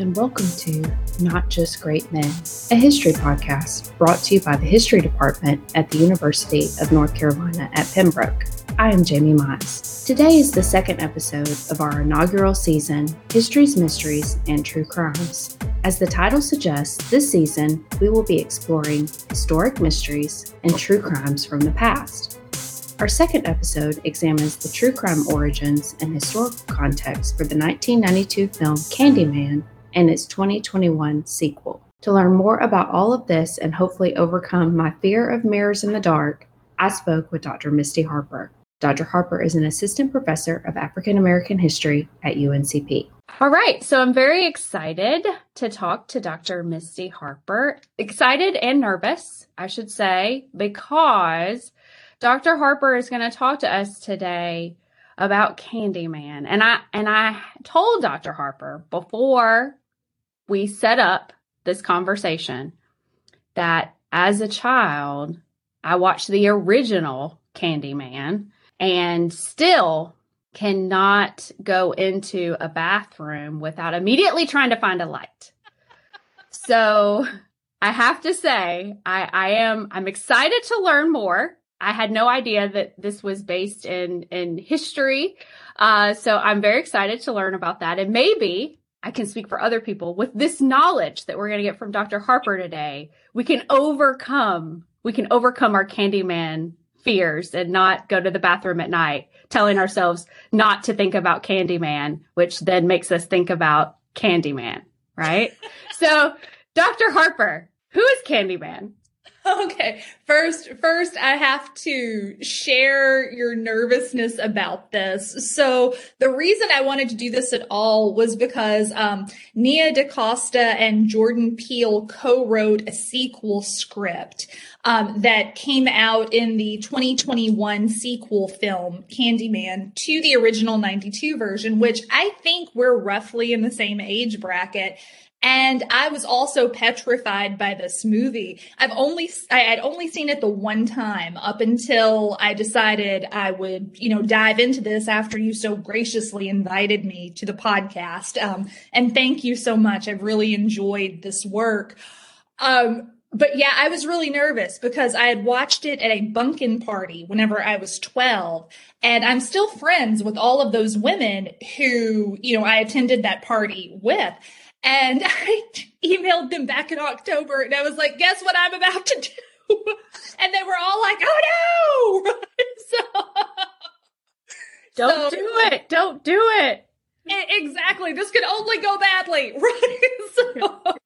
And welcome to Not Just Great Men, a history podcast brought to you by the History Department at the University of North Carolina at Pembroke. I am Jamie Mize. Today is the second episode of our inaugural season, History's Mysteries and True Crimes. As the title suggests, this season we will be exploring historic mysteries and true crimes from the past. Our second episode examines the true crime origins and historical context for the 1992 film Candyman and its 2021 sequel. To learn more about all of this and hopefully overcome my fear of mirrors in the dark, I spoke with Dr. Misti Harper. Dr. Harper is an assistant professor of African American history at UNCP. All right, so I'm very excited to talk to Dr. Misti Harper. Excited and nervous, I should say, because Dr. Harper is going to talk to us today about Candyman. And I and I told Dr. Harper before we set up this conversation that as a child I watched the original Candyman and still cannot go into a bathroom without immediately trying to find a light. so I have to say, I, I am, I'm excited to learn more I had no idea that this was based in in history. Uh, so I'm very excited to learn about that, and maybe I can speak for other people with this knowledge that we're going to get from Dr. Harper today. We can overcome we can overcome our Candyman fears and not go to the bathroom at night telling ourselves not to think about Candyman, which then makes us think about Candyman, right? so, Dr. Harper, who is Candyman? Okay. First, first I have to share your nervousness about this. So the reason I wanted to do this at all was because, um, Nia DaCosta and Jordan Peele co-wrote a sequel script, um, that came out in the 2021 sequel film, Candyman, to the original 92 version, which I think we're roughly in the same age bracket. And I was also petrified by this movie. I've only, I had only seen it the one time up until I decided I would, you know, dive into this after you so graciously invited me to the podcast. Um, and thank you so much. I've really enjoyed this work. Um, but yeah, I was really nervous because I had watched it at a bunkin party whenever I was 12. And I'm still friends with all of those women who, you know, I attended that party with. And I emailed them back in October and I was like, guess what I'm about to do? And they were all like, oh no. so, Don't so, do it. Don't do it. Exactly. This could only go badly. Right. So,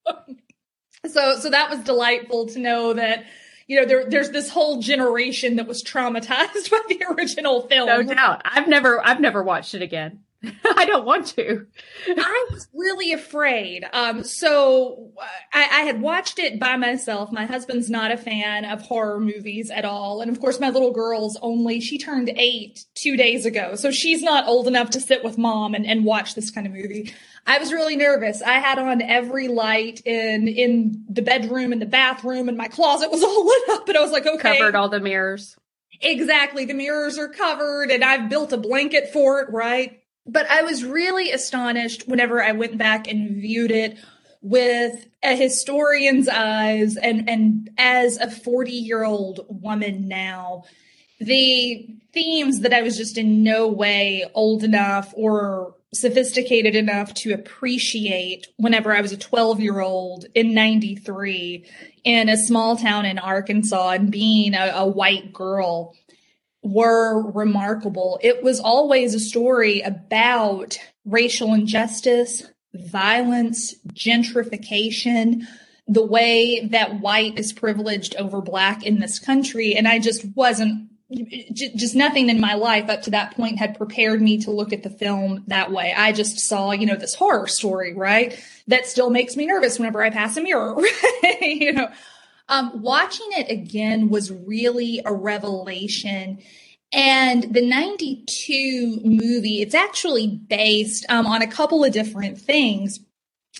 so, so that was delightful to know that, you know, there, there's this whole generation that was traumatized by the original film. No doubt. I've never, I've never watched it again. I don't want to. I was really afraid. Um, so I, I, had watched it by myself. My husband's not a fan of horror movies at all. And of course, my little girl's only, she turned eight two days ago. So she's not old enough to sit with mom and, and watch this kind of movie. I was really nervous. I had on every light in, in the bedroom and the bathroom and my closet was all lit up. And I was like, okay. Covered all the mirrors. Exactly. The mirrors are covered and I've built a blanket for it, right? But I was really astonished whenever I went back and viewed it with a historian's eyes and, and as a 40 year old woman now, the themes that I was just in no way old enough or sophisticated enough to appreciate whenever I was a 12 year old in 93 in a small town in Arkansas and being a, a white girl were remarkable. It was always a story about racial injustice, violence, gentrification, the way that white is privileged over black in this country. And I just wasn't, just nothing in my life up to that point had prepared me to look at the film that way. I just saw, you know, this horror story, right? That still makes me nervous whenever I pass a mirror, you know, um, watching it again was really a revelation. And the 92 movie, it's actually based um, on a couple of different things.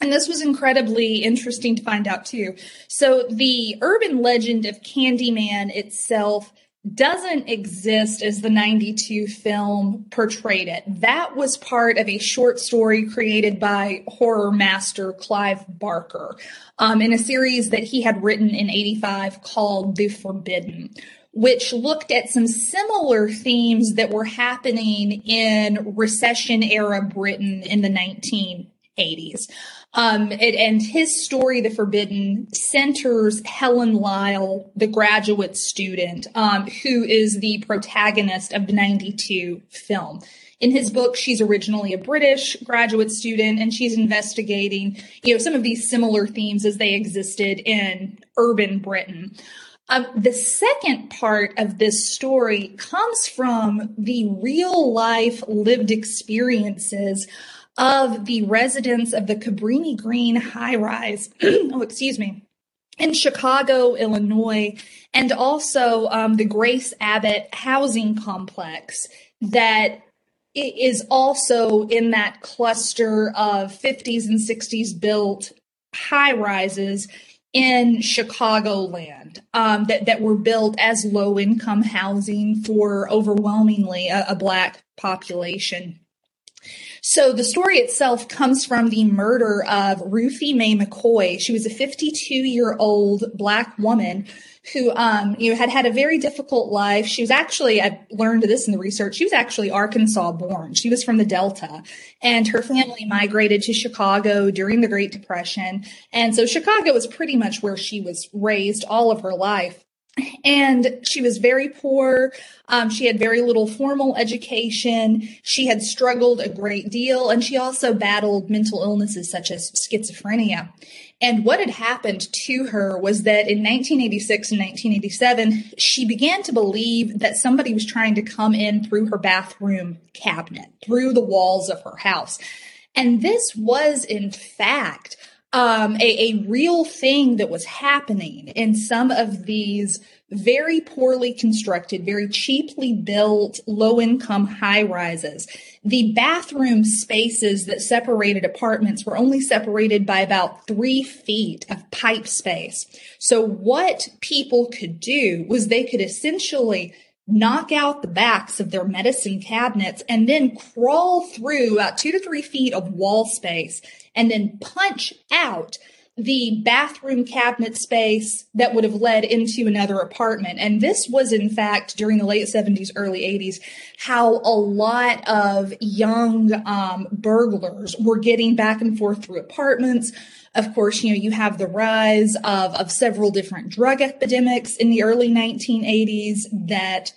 And this was incredibly interesting to find out too. So the urban legend of Candyman itself doesn't exist as the 92 film portrayed it. That was part of a short story created by horror master Clive Barker um, in a series that he had written in 85 called The Forbidden, which looked at some similar themes that were happening in recession era Britain in the 1980s. Um, it, and his story, The Forbidden, centers Helen Lyle, the graduate student, um, who is the protagonist of the 92 film. In his book, she's originally a British graduate student and she's investigating, you know, some of these similar themes as they existed in urban Britain. Um, the second part of this story comes from the real life lived experiences of the residents of the Cabrini Green high rise. oh, excuse me. In Chicago, Illinois, and also um, the Grace Abbott housing complex that is also in that cluster of 50s and 60s built high rises in Chicagoland um, that, that were built as low income housing for overwhelmingly a, a Black population. So the story itself comes from the murder of Ruthie Mae McCoy. She was a 52 year old black woman who, um, you know, had had a very difficult life. She was actually, I learned this in the research. She was actually Arkansas born. She was from the Delta and her family migrated to Chicago during the Great Depression. And so Chicago was pretty much where she was raised all of her life and she was very poor. Um, she had very little formal education. She had struggled a great deal, and she also battled mental illnesses such as schizophrenia. And what had happened to her was that in 1986 and 1987, she began to believe that somebody was trying to come in through her bathroom cabinet, through the walls of her house. And this was, in fact, um, a, a real thing that was happening in some of these very poorly constructed, very cheaply built, low income high rises. The bathroom spaces that separated apartments were only separated by about three feet of pipe space. So what people could do was they could essentially knock out the backs of their medicine cabinets and then crawl through about two to three feet of wall space and then punch out the bathroom cabinet space that would have led into another apartment. And this was, in fact, during the late 70s, early 80s, how a lot of young um, burglars were getting back and forth through apartments. Of course, you know, you have the rise of, of several different drug epidemics in the early 1980s that,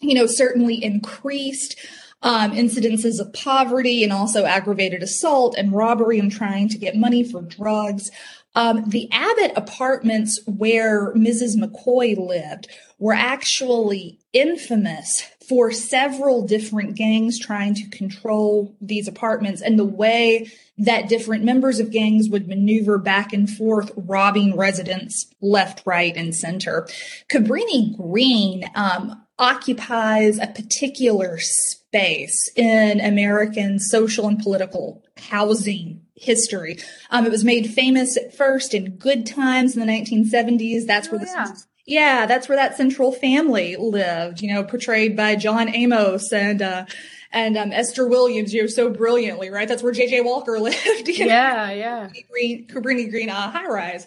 you know, certainly increased um, incidences of poverty and also aggravated assault and robbery and trying to get money for drugs. Um, the Abbott apartments where Mrs. McCoy lived were actually infamous for several different gangs trying to control these apartments and the way that different members of gangs would maneuver back and forth, robbing residents left, right, and center. Cabrini Green um, occupies a particular space in American social and political housing history. Um, it was made famous at first in good times in the 1970s. That's oh, where the yeah. Yeah, that's where that central family lived. You know, portrayed by John Amos and uh, and um, Esther Williams. You know, so brilliantly, right? That's where J.J. Walker lived. yeah, know? yeah. Green, Cabrini Green uh, high rise.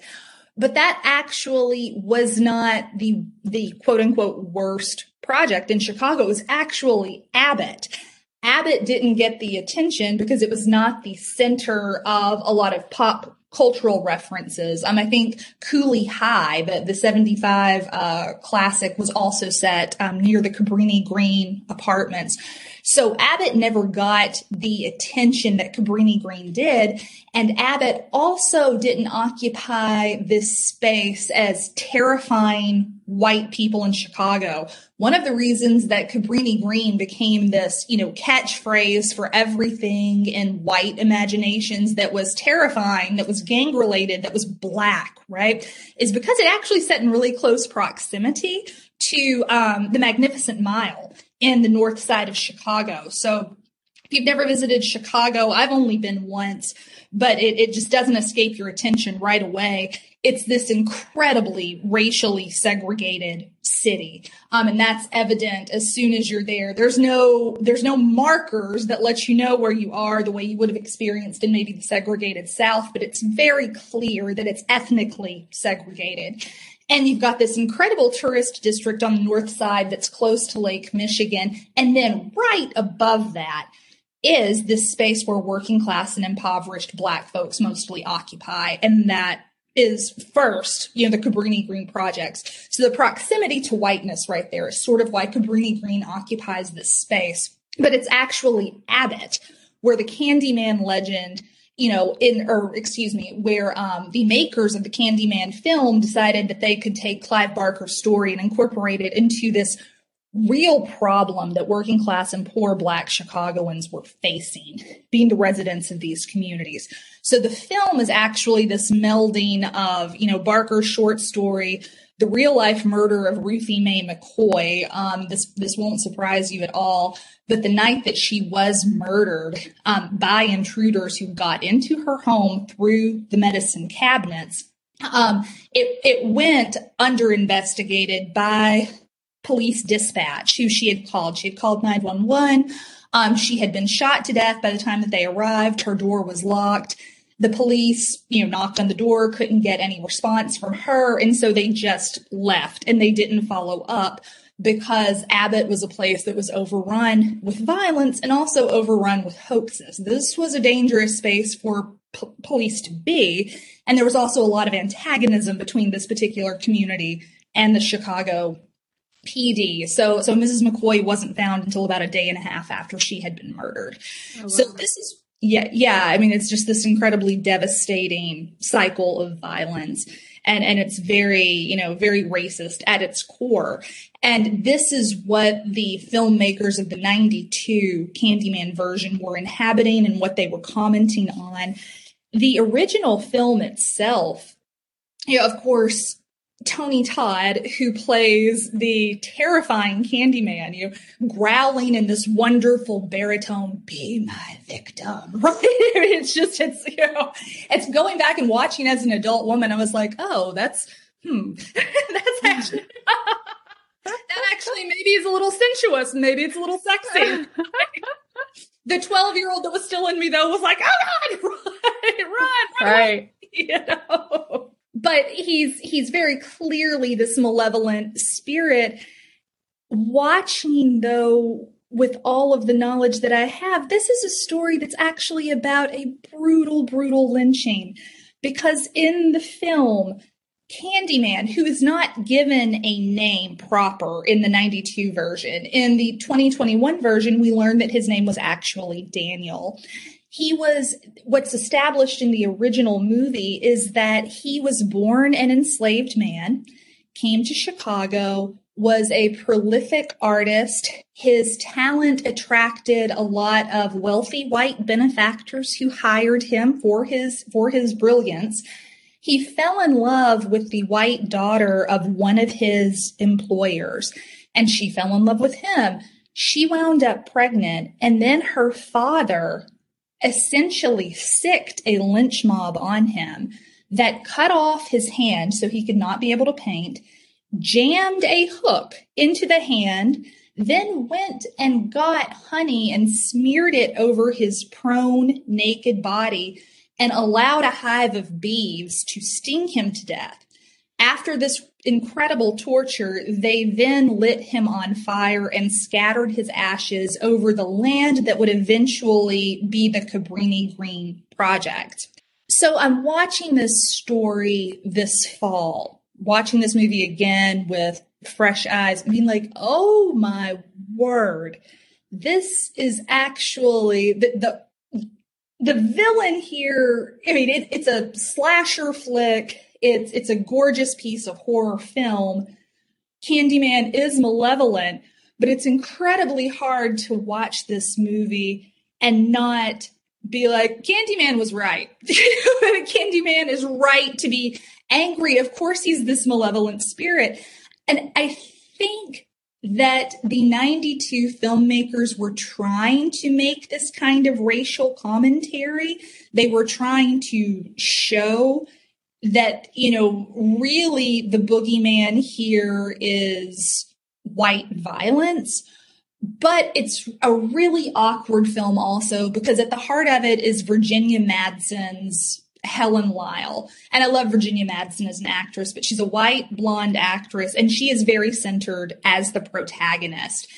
But that actually was not the the quote unquote worst project in Chicago. It was actually Abbott. Abbott didn't get the attention because it was not the center of a lot of pop cultural references. Um, I think Cooley High, the, the 75 uh, classic, was also set um, near the Cabrini Green apartments. So Abbott never got the attention that Cabrini Green did. And Abbott also didn't occupy this space as terrifying white people in Chicago. One of the reasons that Cabrini Green became this, you know, catchphrase for everything in white imaginations that was terrifying, that was gang related, that was black, right? Is because it actually set in really close proximity to um, the Magnificent Mile in the north side of Chicago. So if you've never visited Chicago, I've only been once, but it, it just doesn't escape your attention right away. It's this incredibly racially segregated city. Um, and that's evident as soon as you're there. There's no, there's no markers that let you know where you are the way you would have experienced in maybe the segregated South, but it's very clear that it's ethnically segregated. And you've got this incredible tourist district on the north side that's close to Lake Michigan. And then right above that is this space where working class and impoverished black folks mostly occupy. And that is first, you know, the Cabrini Green projects. So the proximity to whiteness right there is sort of why Cabrini Green occupies this space. But it's actually Abbott, where the Candyman legend, you know, in, or excuse me, where um, the makers of the Candyman film decided that they could take Clive Barker's story and incorporate it into this real problem that working class and poor black Chicagoans were facing, being the residents of these communities. So the film is actually this melding of, you know, Barker's short story, the real life murder of Ruthie Mae McCoy. Um, this this won't surprise you at all, but the night that she was murdered um, by intruders who got into her home through the medicine cabinets, um, it it went under investigated by police dispatch who she had called. She had called 911. Um, she had been shot to death by the time that they arrived. Her door was locked. The police, you know, knocked on the door, couldn't get any response from her. And so they just left and they didn't follow up because Abbott was a place that was overrun with violence and also overrun with hoaxes. This was a dangerous space for p- police to be. And there was also a lot of antagonism between this particular community and the Chicago PD. So, so Mrs. McCoy wasn't found until about a day and a half after she had been murdered. Oh, wow. So this is, yeah, yeah. I mean, it's just this incredibly devastating cycle of violence. And, and it's very, you know, very racist at its core. And this is what the filmmakers of the 92 Candyman version were inhabiting and what they were commenting on. The original film itself, you know, of course, Tony Todd, who plays the terrifying Candyman, you know, growling in this wonderful baritone, "Be my victim." Right? it's just, it's you know, it's going back and watching as an adult woman. I was like, oh, that's hmm, that's actually. that actually maybe is a little sensuous, maybe it's a little sexy. the 12 year old that was still in me though was like, oh God, run, run, run. Right. You know? But he's he's very clearly this malevolent spirit watching though with all of the knowledge that I have, this is a story that's actually about a brutal, brutal lynching. Because in the film, Candyman, who is not given a name proper in the 92 version, in the 2021 version, we learned that his name was actually Daniel he was what's established in the original movie is that he was born an enslaved man, came to Chicago, was a prolific artist. His talent attracted a lot of wealthy white benefactors who hired him for his for his brilliance. He fell in love with the white daughter of one of his employers and she fell in love with him. She wound up pregnant and then her father essentially sicked a lynch mob on him that cut off his hand so he could not be able to paint, jammed a hook into the hand, then went and got honey and smeared it over his prone, naked body and allowed a hive of bees to sting him to death. After this incredible torture, they then lit him on fire and scattered his ashes over the land that would eventually be the Cabrini Green project. So I'm watching this story this fall, watching this movie again with fresh eyes, I mean, like, oh my word, this is actually the, the the villain here, I mean, it, it's a slasher flick. It's it's a gorgeous piece of horror film. Candyman is malevolent, but it's incredibly hard to watch this movie and not be like, Candyman was right. Candyman is right to be angry. Of course, he's this malevolent spirit. And I think that the 92 filmmakers were trying to make this kind of racial commentary. They were trying to show that, you know, really the boogeyman here is white violence. But it's a really awkward film also because at the heart of it is Virginia Madsen's Helen Lyle. And I love Virginia Madsen as an actress, but she's a white blonde actress and she is very centered as the protagonist.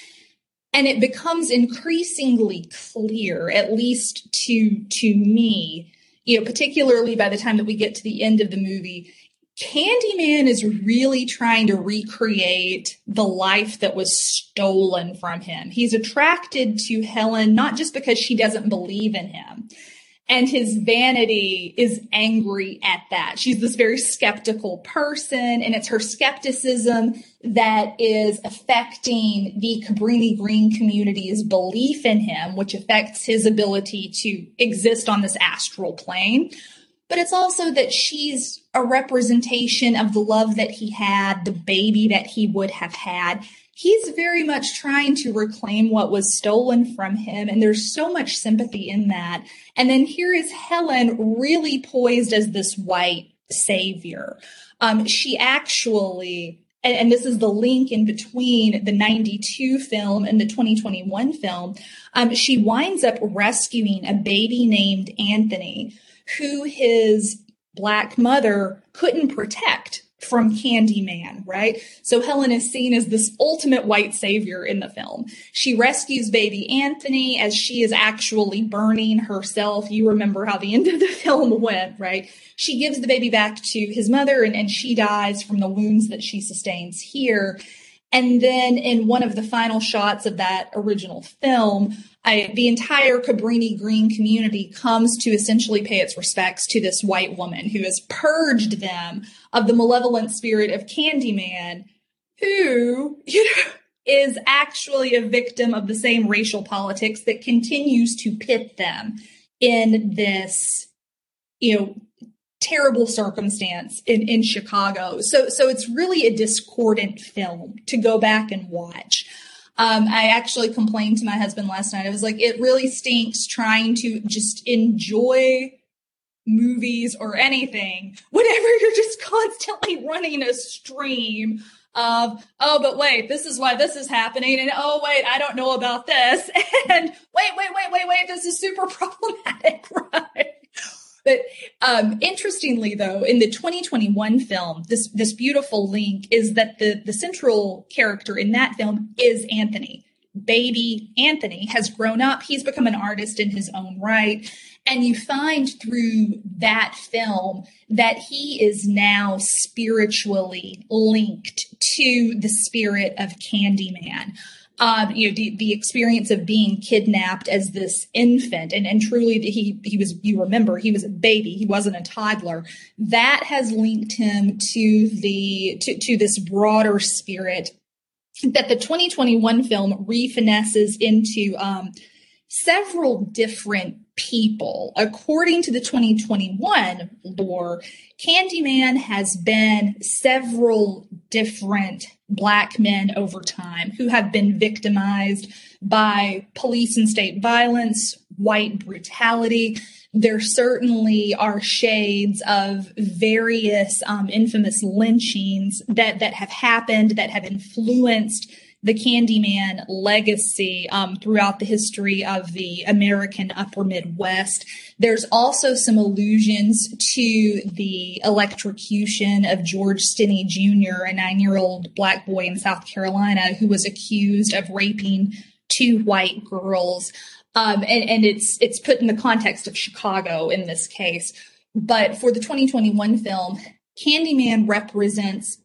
And it becomes increasingly clear, at least to, to me, you know, particularly by the time that we get to the end of the movie, Candyman is really trying to recreate the life that was stolen from him. He's attracted to Helen not just because she doesn't believe in him, and his vanity is angry at that. She's this very skeptical person, and it's her skepticism that is affecting the Cabrini Green community's belief in him, which affects his ability to exist on this astral plane. But it's also that she's a representation of the love that he had, the baby that he would have had he's very much trying to reclaim what was stolen from him. And there's so much sympathy in that. And then here is Helen really poised as this white savior. Um, she actually, and, and, this is the link in between the 92 film and the 2021 film, um, she winds up rescuing a baby named Anthony who his black mother couldn't protect from Candyman, right? So Helen is seen as this ultimate white savior in the film. She rescues baby Anthony as she is actually burning herself. You remember how the end of the film went, right? She gives the baby back to his mother and, and she dies from the wounds that she sustains here. And then in one of the final shots of that original film, I, the entire Cabrini Green community comes to essentially pay its respects to this white woman who has purged them of the malevolent spirit of Candyman, who, you know, is actually a victim of the same racial politics that continues to pit them in this, you know, terrible circumstance in, in Chicago. So, so it's really a discordant film to go back and watch. Um, I actually complained to my husband last night. I was like, it really stinks trying to just enjoy movies or anything whenever you're just constantly running a stream of, oh, but wait, this is why this is happening. And oh, wait, I don't know about this. And wait, wait, wait, wait, wait, this is super problematic, right? But um, interestingly, though, in the 2021 film, this this beautiful link is that the the central character in that film is Anthony. Baby Anthony has grown up. He's become an artist in his own right. And you find through that film that he is now spiritually linked to the spirit of Candyman um, you know, the, the experience of being kidnapped as this infant and, and truly he, he was, you remember, he was a baby. He wasn't a toddler. That has linked him to the, to, to this broader spirit that the 2021 film refinesses into, um, several different people. According to the 2021 lore, Candyman has been several different black men over time who have been victimized by police and state violence, white brutality. There certainly are shades of various um, infamous lynchings that that have happened that have influenced the Candyman legacy um, throughout the history of the American Upper Midwest. There's also some allusions to the electrocution of George Stinney Jr., a nine year old black boy in South Carolina who was accused of raping two white girls. Um, and, and it's it's put in the context of Chicago in this case. But for the 2021 film, Candyman represents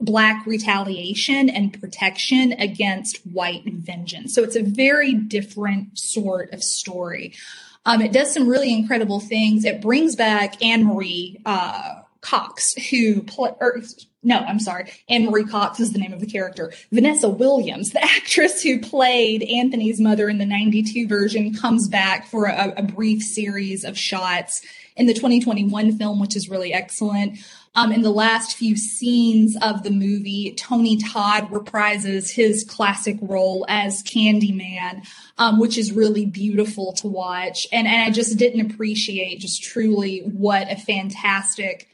black retaliation and protection against white vengeance. So it's a very different sort of story. Um, it does some really incredible things. It brings back Anne Marie uh, Cox, who play, or no, I'm sorry, Anne Marie Cox is the name of the character. Vanessa Williams, the actress who played Anthony's mother in the 92 version, comes back for a, a brief series of shots in the 2021 film, which is really excellent. Um, in the last few scenes of the movie, Tony Todd reprises his classic role as Candyman, um, which is really beautiful to watch. And, and I just didn't appreciate just truly what a fantastic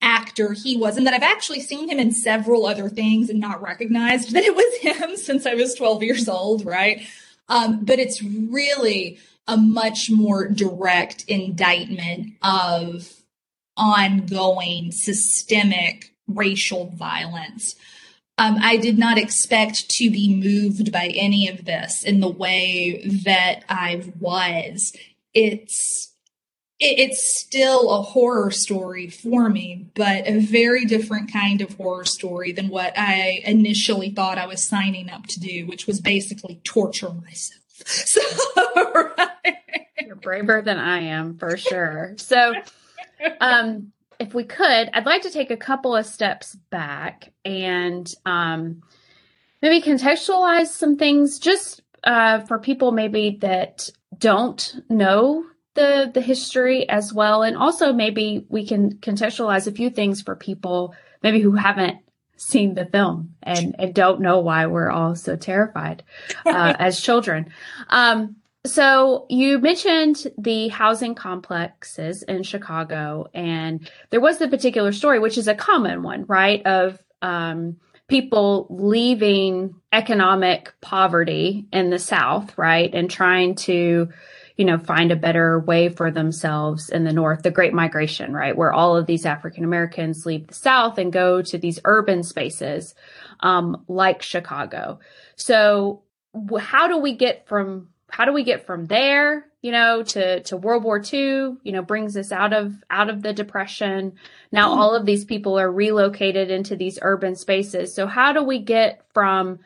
actor he was, and that I've actually seen him in several other things and not recognized that it was him since I was 12 years old, right? Um, but it's really a much more direct indictment of ongoing systemic racial violence. Um, I did not expect to be moved by any of this in the way that I was. It's it, it's still a horror story for me, but a very different kind of horror story than what I initially thought I was signing up to do, which was basically torture myself. So, right. You're braver than I am for sure. So, um, if we could, I'd like to take a couple of steps back and um, maybe contextualize some things just uh, for people maybe that don't know the the history as well, and also maybe we can contextualize a few things for people maybe who haven't seen the film and, and don't know why we're all so terrified uh, as children. Um, so you mentioned the housing complexes in Chicago, and there was the particular story, which is a common one, right? Of um, people leaving economic poverty in the South, right, and trying to, you know, find a better way for themselves in the North. The Great Migration, right, where all of these African Americans leave the South and go to these urban spaces, um, like Chicago. So, how do we get from how do we get from there, you know, to, to World War II, you know, brings us out of, out of the depression. Now mm. all of these people are relocated into these urban spaces. So how do we get from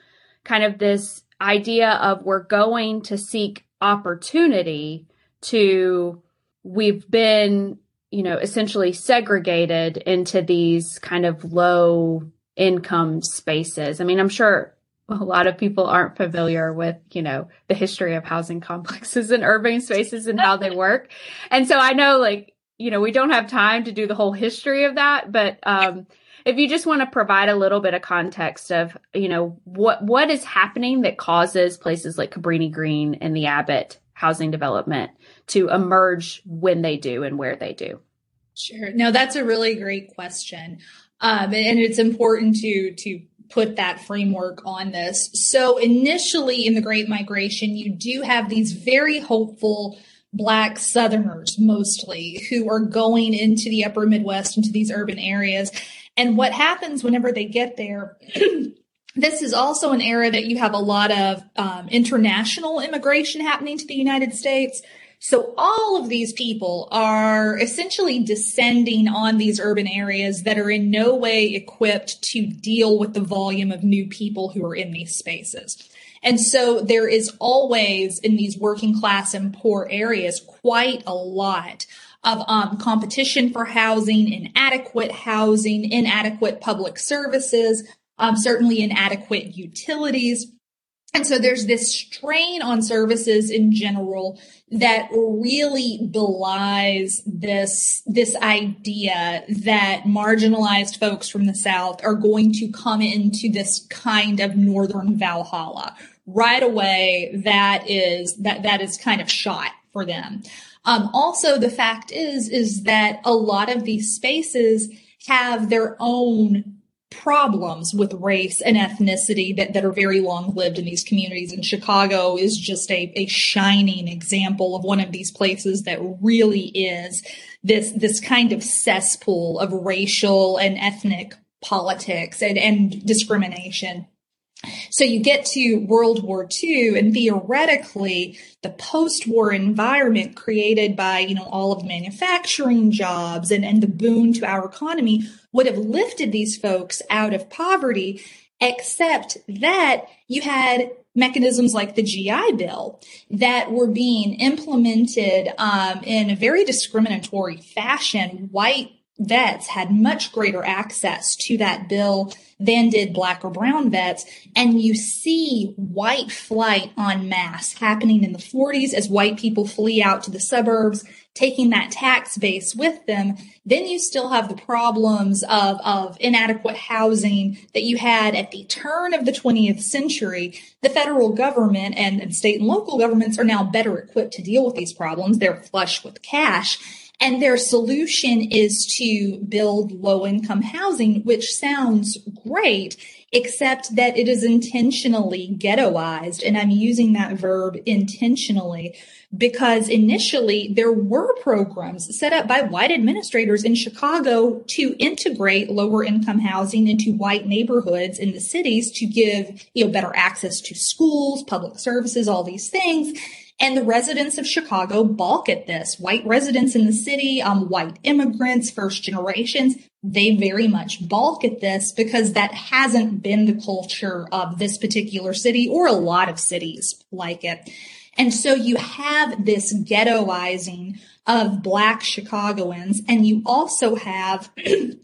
kind of this idea of we're going to seek opportunity to we've been, you know, essentially segregated into these kind of low income spaces. I mean, I'm sure a lot of people aren't familiar with, you know, the history of housing complexes and urban spaces and how they work. And so I know like, you know, we don't have time to do the whole history of that, but um if you just want to provide a little bit of context of, you know, what what is happening that causes places like Cabrini Green and the Abbott housing development to emerge when they do and where they do. Sure. No, that's a really great question. Um, and it's important to to put that framework on this. So initially in the Great Migration, you do have these very hopeful Black Southerners mostly who are going into the upper Midwest, into these urban areas. And what happens whenever they get there, this is also an era that you have a lot of um, international immigration happening to the United States. So all of these people are essentially descending on these urban areas that are in no way equipped to deal with the volume of new people who are in these spaces. And so there is always in these working class and poor areas quite a lot of um, competition for housing, inadequate housing, inadequate public services, um, certainly inadequate utilities. And so there's this strain on services in general that really belies this, this idea that marginalized folks from the South are going to come into this kind of Northern Valhalla. Right away, that is, that, that is kind of shot for them. Um, also, the fact is, is that a lot of these spaces have their own problems with race and ethnicity that, that are very long lived in these communities. And Chicago is just a, a shining example of one of these places that really is this, this kind of cesspool of racial and ethnic politics and, and discrimination. So you get to World War II and theoretically the post-war environment created by, you know, all of the manufacturing jobs and, and the boon to our economy would have lifted these folks out of poverty, except that you had mechanisms like the GI Bill that were being implemented um, in a very discriminatory fashion. White vets had much greater access to that bill than did black or brown vets. And you see white flight en masse happening in the 40s as white people flee out to the suburbs, taking that tax base with them. Then you still have the problems of, of inadequate housing that you had at the turn of the 20th century. The federal government and, and state and local governments are now better equipped to deal with these problems. They're flush with cash And their solution is to build low income housing, which sounds great, except that it is intentionally ghettoized. And I'm using that verb intentionally because initially there were programs set up by white administrators in Chicago to integrate lower income housing into white neighborhoods in the cities to give, you know, better access to schools, public services, all these things. And the residents of Chicago balk at this. White residents in the city, um, white immigrants, first generations, they very much balk at this because that hasn't been the culture of this particular city or a lot of cities like it. And so you have this ghettoizing of black Chicagoans and you also have, you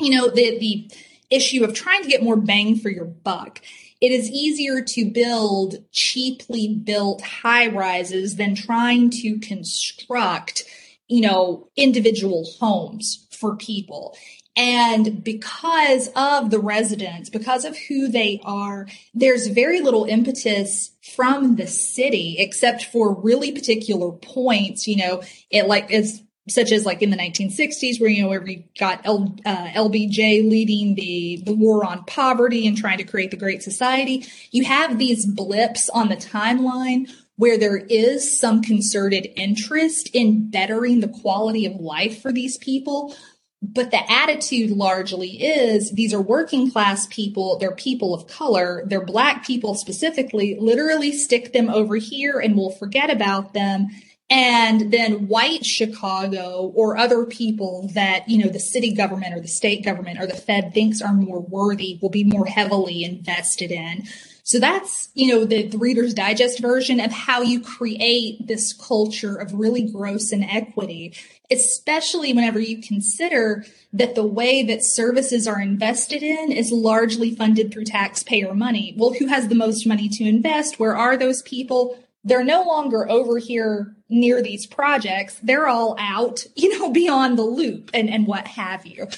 know, the, the issue of trying to get more bang for your buck it is easier to build cheaply built high rises than trying to construct, you know, individual homes for people. And because of the residents, because of who they are, there's very little impetus from the city except for really particular points. You know, it like is such as like in the 1960s, where you know where we got L, uh, LBJ leading the the war on poverty and trying to create the Great Society. You have these blips on the timeline where there is some concerted interest in bettering the quality of life for these people. But the attitude largely is these are working class people. They're people of color. They're black people specifically. Literally stick them over here and we'll forget about them and then white Chicago or other people that, you know, the city government or the state government or the Fed thinks are more worthy will be more heavily invested in. So that's, you know, the, the Reader's Digest version of how you create this culture of really gross inequity, especially whenever you consider that the way that services are invested in is largely funded through taxpayer money. Well, who has the most money to invest? Where are those people? they're no longer over here near these projects. They're all out, you know, beyond the loop and, and what have you.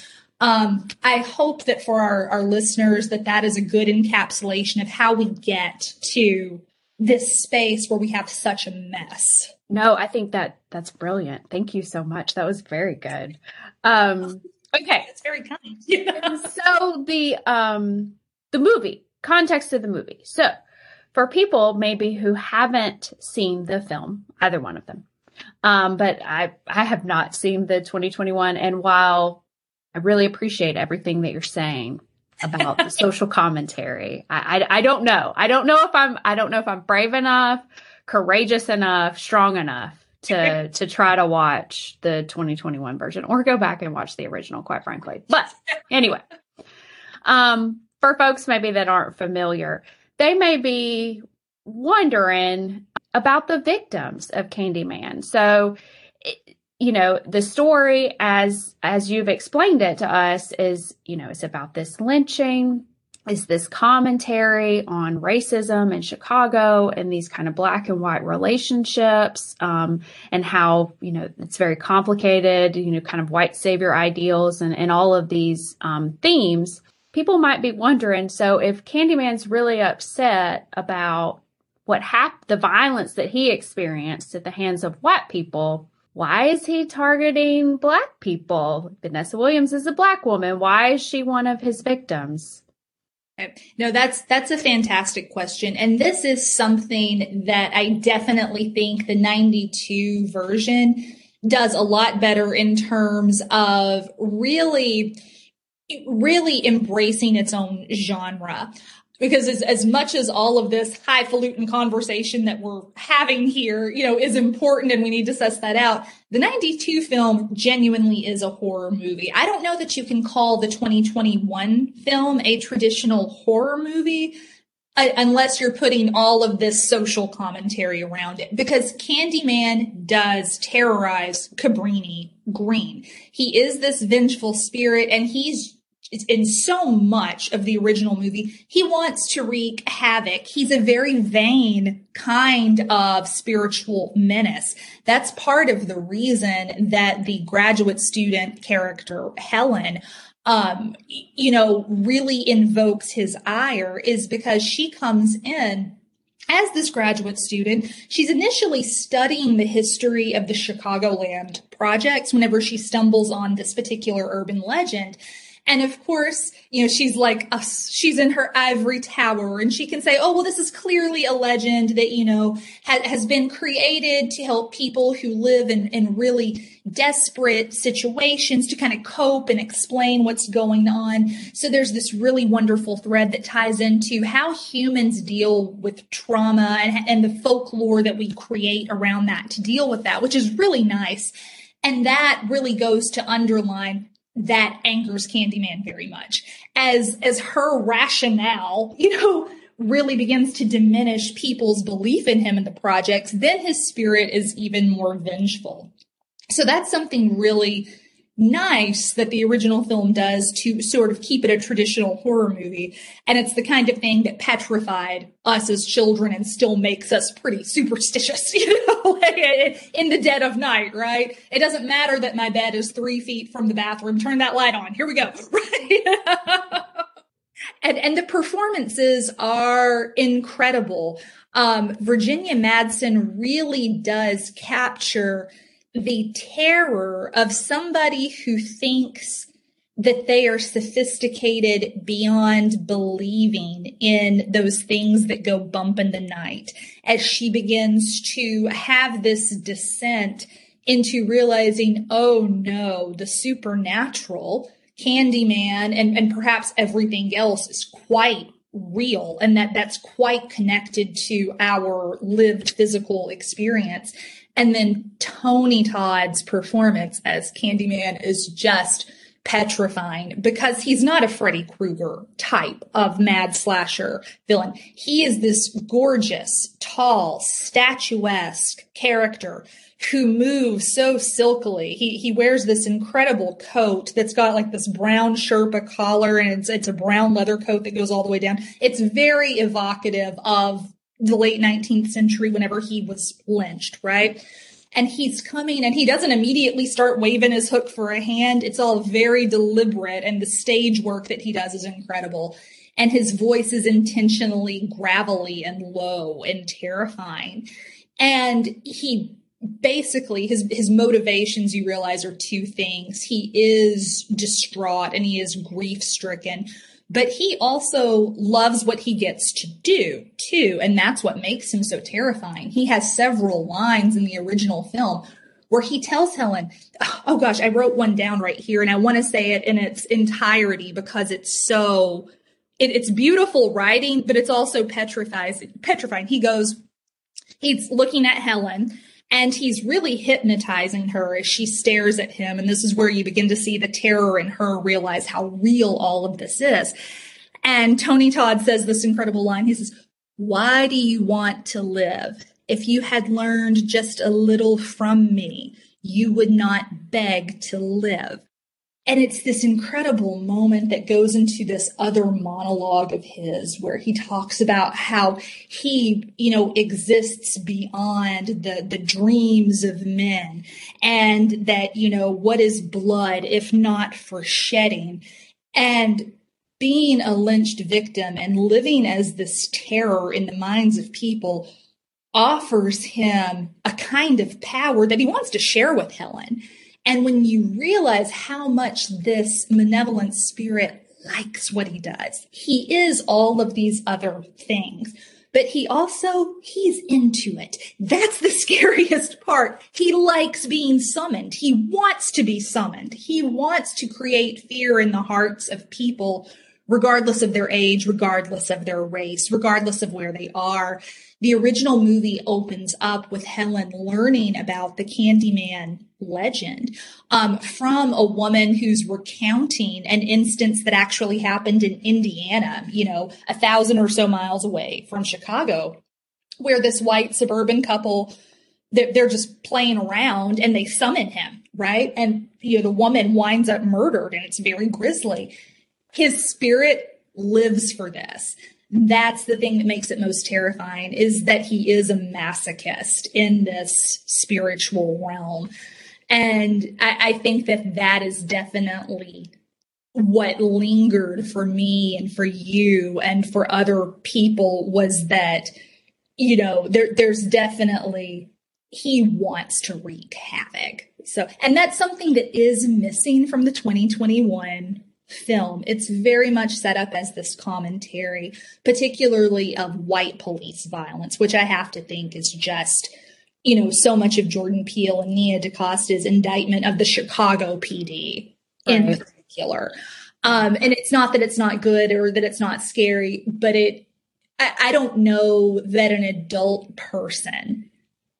Um, I hope that for our, our listeners that that is a good encapsulation of how we get to this space where we have such a mess. No, I think that that's brilliant. Thank you so much. That was very good. Um, okay. It's very kind. so the, um, the movie, context of the movie. So for people maybe who haven't seen the film, either one of them. Um, but I, I have not seen the 2021. And while I really appreciate everything that you're saying about the social commentary, I, I, I don't know. I don't know if I'm, I don't know if I'm brave enough, courageous enough, strong enough to, to try to watch the 2021 version or go back and watch the original, quite frankly. But anyway, um, for folks maybe that aren't familiar, they may be wondering about the victims of Candyman. So, you know, the story as as you've explained it to us is, you know, it's about this lynching, is this commentary on racism in Chicago and these kind of black and white relationships, um, and how, you know, it's very complicated, you know, kind of white savior ideals and, and all of these um, themes people might be wondering so if Candyman's really upset about what happened, the violence that he experienced at the hands of white people, why is he targeting black people? Vanessa Williams is a black woman. Why is she one of his victims? No, that's that's a fantastic question. And this is something that I definitely think the 92 version does a lot better in terms of really really embracing its own genre. Because as, as much as all of this highfalutin conversation that we're having here, you know, is important and we need to suss that out, the 92 film genuinely is a horror movie. I don't know that you can call the 2021 film a traditional horror movie uh, unless you're putting all of this social commentary around it because Candyman does terrorize Cabrini Green. He is this vengeful spirit and he's in so much of the original movie. He wants to wreak havoc. He's a very vain kind of spiritual menace. That's part of the reason that the graduate student character, Helen, um, you know, really invokes his ire is because she comes in as this graduate student, she's initially studying the history of the Chicagoland projects whenever she stumbles on this particular urban legend. And of course, you know, she's like, us. she's in her ivory tower and she can say, oh, well, this is clearly a legend that, you know, ha- has been created to help people who live in, in really desperate situations to kind of cope and explain what's going on. So there's this really wonderful thread that ties into how humans deal with trauma and, and the folklore that we create around that to deal with that, which is really nice. And that really goes to underline that angers Candyman very much. As as her rationale, you know, really begins to diminish people's belief in him and the projects, then his spirit is even more vengeful. So that's something really nice that the original film does to sort of keep it a traditional horror movie. And it's the kind of thing that petrified us as children and still makes us pretty superstitious, you know, in the dead of night, right? It doesn't matter that my bed is three feet from the bathroom. Turn that light on. Here we go. And, and the performances are incredible. Um, Virginia Madsen really does capture the terror of somebody who thinks that they are sophisticated beyond believing in those things that go bump in the night. As she begins to have this descent into realizing, oh no, the supernatural, Candyman, and, and perhaps everything else is quite real and that that's quite connected to our lived physical experience and then Tony Todd's performance as Candyman is just petrifying because he's not a Freddy Krueger type of mad slasher villain. He is this gorgeous, tall, statuesque character who moves so silkily. He he wears this incredible coat that's got like this brown Sherpa collar and it's it's a brown leather coat that goes all the way down. It's very evocative of the late 19th century whenever he was lynched, right? And he's coming and he doesn't immediately start waving his hook for a hand. It's all very deliberate and the stage work that he does is incredible. And his voice is intentionally gravelly and low and terrifying. And he basically his his motivations you realize are two things. He is distraught and he is grief stricken but he also loves what he gets to do too. And that's what makes him so terrifying. He has several lines in the original film where he tells Helen, Oh gosh, I wrote one down right here and I want to say it in its entirety because it's so, it, it's beautiful writing, but it's also petrifying. petrifying. He goes, he's looking at Helen and he's really hypnotizing her as she stares at him. And this is where you begin to see the terror in her realize how real all of this is. And Tony Todd says this incredible line. He says, why do you want to live? If you had learned just a little from me, you would not beg to live. And it's this incredible moment that goes into this other monologue of his where he talks about how he, you know, exists beyond the, the dreams of men and that, you know, what is blood if not for shedding? And being a lynched victim and living as this terror in the minds of people offers him a kind of power that he wants to share with Helen and when you realize how much this malevolent spirit likes what he does, he is all of these other things. But he also, he's into it. That's the scariest part. He likes being summoned. He wants to be summoned. He wants to create fear in the hearts of people regardless of their age, regardless of their race, regardless of where they are. The original movie opens up with Helen learning about the Candyman legend um, from a woman who's recounting an instance that actually happened in Indiana, you know, a thousand or so miles away from Chicago, where this white suburban couple they're, they're just playing around and they summon him, right? And you know, the woman winds up murdered, and it's very grisly his spirit lives for this. That's the thing that makes it most terrifying is that he is a masochist in this spiritual realm. And I, I think that that is definitely what lingered for me and for you and for other people was that you know, there, there's definitely, he wants to wreak havoc. So, and that's something that is missing from the 2021 film. It's very much set up as this commentary, particularly of white police violence, which I have to think is just, you know, so much of Jordan Peele and Nia DaCosta's indictment of the Chicago PD in particular. Um, and it's not that it's not good or that it's not scary, but it, I, I don't know that an adult person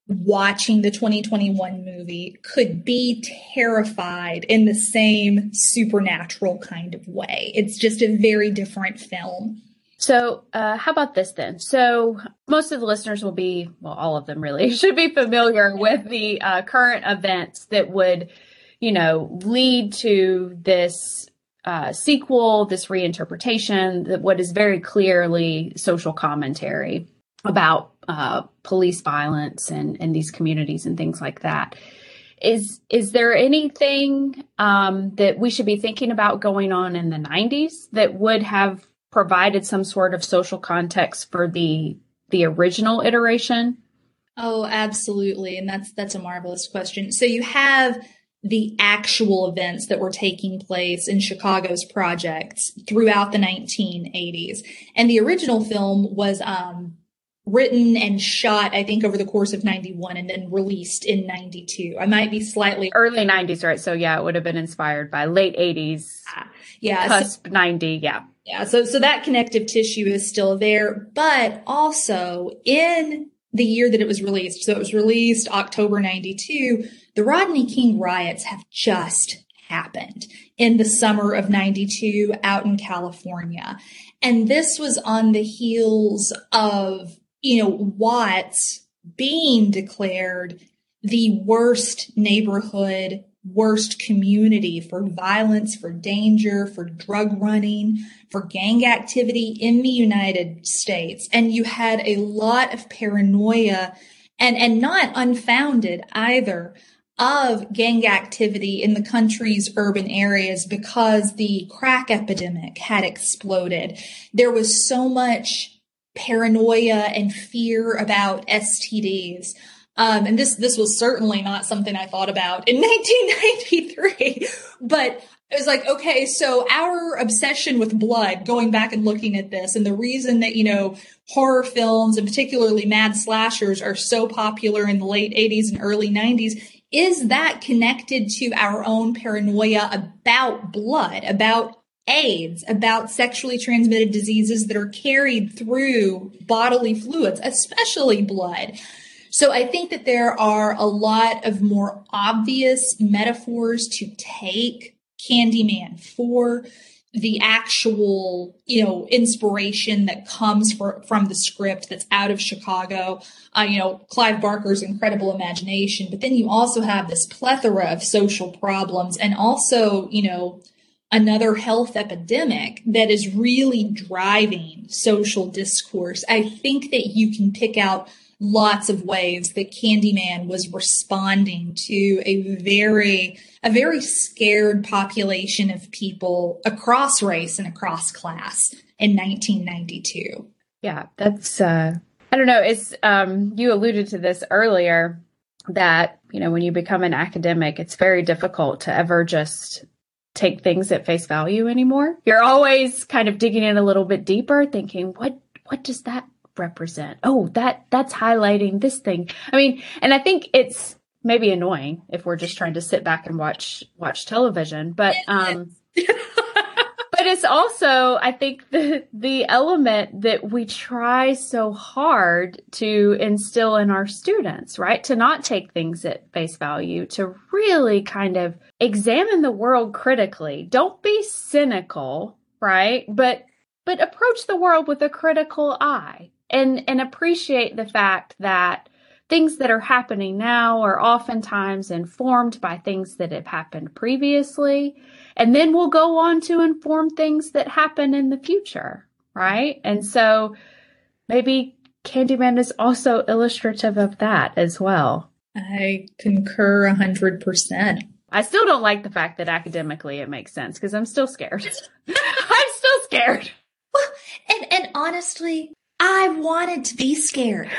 watching the 2021 movie could be terrified in the same supernatural kind of way. It's just a very different film. So, uh, how about this then? So, most of the listeners will be, well, all of them really should be familiar with the uh, current events that would, you know, lead to this uh, sequel, this reinterpretation, that what is very clearly social commentary about uh, police violence and, and these communities and things like that. Is is there anything um, that we should be thinking about going on in the 90s that would have provided some sort of social context for the the original iteration? Oh, absolutely, and that's that's a marvelous question. So you have the actual events that were taking place in Chicago's projects throughout the 1980s, and the original film was um, written and shot, I think, over the course of 91 and then released in 92. I might be slightly early 90s, right? So yeah, it would have been inspired by late 80s. Ah, yeah. Cusp so, 90. Yeah. Yeah. So, so that connective tissue is still there, but also in the year that it was released. So it was released October 92. The Rodney King riots have just happened in the summer of 92 out in California. And this was on the heels of you know, Watts being declared the worst neighborhood, worst community for violence, for danger, for drug running, for gang activity in the United States. And you had a lot of paranoia and, and not unfounded either of gang activity in the country's urban areas because the crack epidemic had exploded. There was so much paranoia and fear about STDs. Um, and this, this was certainly not something I thought about in 1993, but it was like, okay, so our obsession with blood, going back and looking at this, and the reason that, you know, horror films and particularly mad slashers are so popular in the late 80s and early 90s, is that connected to our own paranoia about blood, about AIDS, about sexually transmitted diseases that are carried through bodily fluids, especially blood. So I think that there are a lot of more obvious metaphors to take Candyman for the actual, you know, inspiration that comes for, from the script that's out of Chicago. Uh, you know, Clive Barker's incredible imagination, but then you also have this plethora of social problems and also, you know, another health epidemic that is really driving social discourse. I think that you can pick out lots of ways that Candyman was responding to a very, a very scared population of people across race and across class in 1992. Yeah, that's, uh, I don't know. It's, um, you alluded to this earlier that, you know, when you become an academic, it's very difficult to ever just take things at face value anymore. You're always kind of digging in a little bit deeper, thinking, what what does that represent? Oh, that that's highlighting this thing. I mean, and I think it's maybe annoying if we're just trying to sit back and watch watch television, but um it's also i think the the element that we try so hard to instill in our students right? To not take things at face value to really kind of examine the world critically. Don't be cynical right? But but approach the world with a critical eye and and appreciate the fact that things that are happening now are oftentimes informed by things that have happened previously and then we'll go on to inform things that happen in the future, right? And so maybe Candyman is also illustrative of that as well. I concur a hundred percent. I still don't like the fact that academically it makes sense because I'm still scared. I'm still scared. Well, and and honestly, I wanted to be scared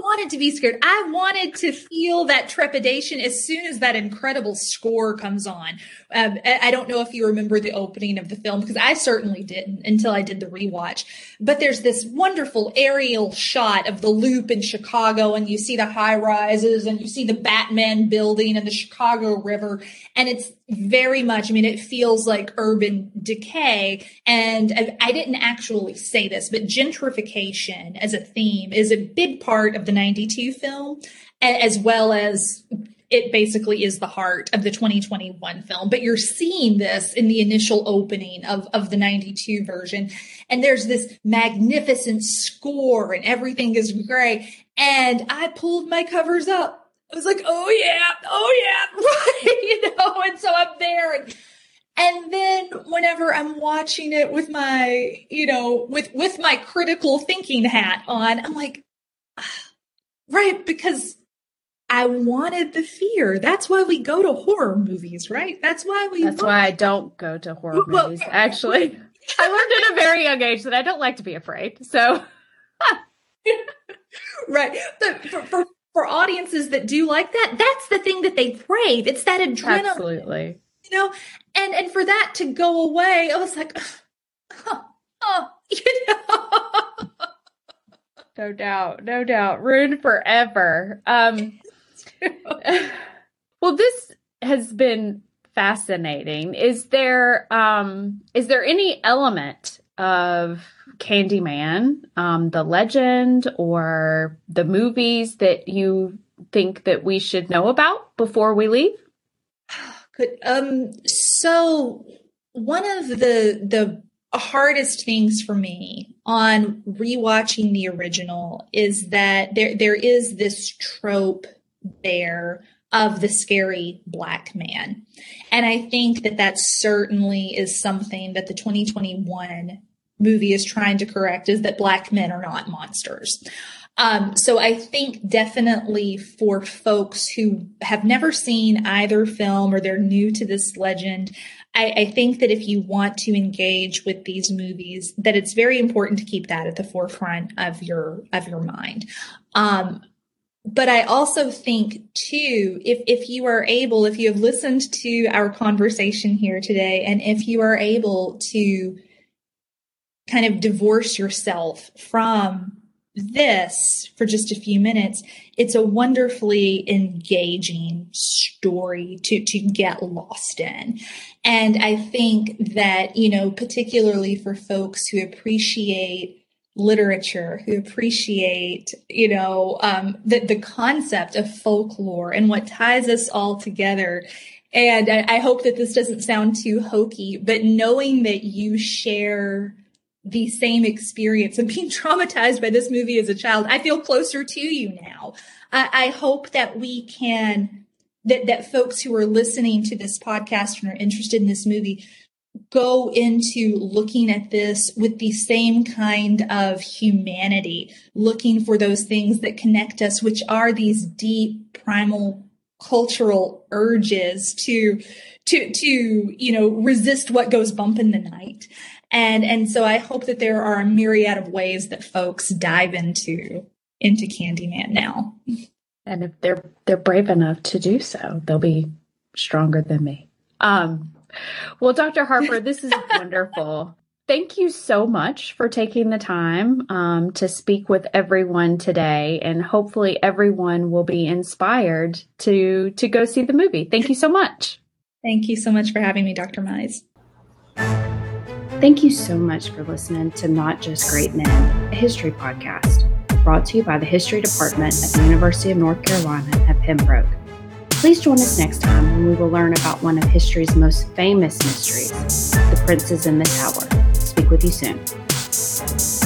wanted to be scared. I wanted to feel that trepidation as soon as that incredible score comes on. Um, I don't know if you remember the opening of the film because I certainly didn't until I did the rewatch. But there's this wonderful aerial shot of the loop in Chicago, and you see the high rises, and you see the Batman building and the Chicago River, and it's very much. I mean, it feels like urban decay. And I, I didn't actually say this, but gentrification as a theme is a big part of the '92 film, as well as it basically is the heart of the 2021 film. But you're seeing this in the initial opening of, of the 92 version. And there's this magnificent score and everything is great. And I pulled my covers up. I was like, oh yeah, oh yeah, right, you know, and so I'm there. And, and then whenever I'm watching it with my, you know, with, with my critical thinking hat on, I'm like, right, because I wanted the fear. That's why we go to horror movies, right? That's why we. That's why I don't go to horror well, movies. Actually, I learned at a very young age that I don't like to be afraid. So, right. But for, for, for audiences that do like that, that's the thing that they crave. It's that adrenaline. Absolutely. You know, and and for that to go away, I was like, oh, oh you know. No doubt, no doubt. Ruined forever. Um well, this has been fascinating. Is there um is there any element of Candyman, um, the legend or the movies that you think that we should know about before we leave? Good. Um so one of the the hardest things for me on rewatching the original is that there there is this trope there of the scary black man. And I think that that certainly is something that the 2021 movie is trying to correct is that black men are not monsters. Um, so I think definitely for folks who have never seen either film or they're new to this legend, I, I, think that if you want to engage with these movies, that it's very important to keep that at the forefront of your of your mind. Um, but I also think too, if, if you are able, if you have listened to our conversation here today, and if you are able to kind of divorce yourself from this for just a few minutes, it's a wonderfully engaging story to, to get lost in. And I think that, you know, particularly for folks who appreciate literature who appreciate you know um, the, the concept of folklore and what ties us all together. And I, I hope that this doesn't sound too hokey but knowing that you share the same experience and being traumatized by this movie as a child i feel closer to you now. I, I hope that we can that, that folks who are listening to this podcast and are interested in this movie go into looking at this with the same kind of humanity, looking for those things that connect us, which are these deep primal cultural urges to to to you know resist what goes bump in the night. And and so i hope that there are a myriad of ways that folks dive into into candyman now. And if they're they're brave enough to do so they'll be stronger than me. Um well, Dr. Harper, this is wonderful. Thank you so much for taking the time um, to speak with everyone today, and hopefully, everyone will be inspired to to go see the movie. Thank you so much. Thank you so much for having me, Dr. Mize. Thank you so much for listening to Not Just Great Men, a history podcast brought to you by the History Department at the University of North Carolina at Pembroke. Please join us next time when we will learn about one of history's most famous mysteries, the princes in the tower. Speak with you soon.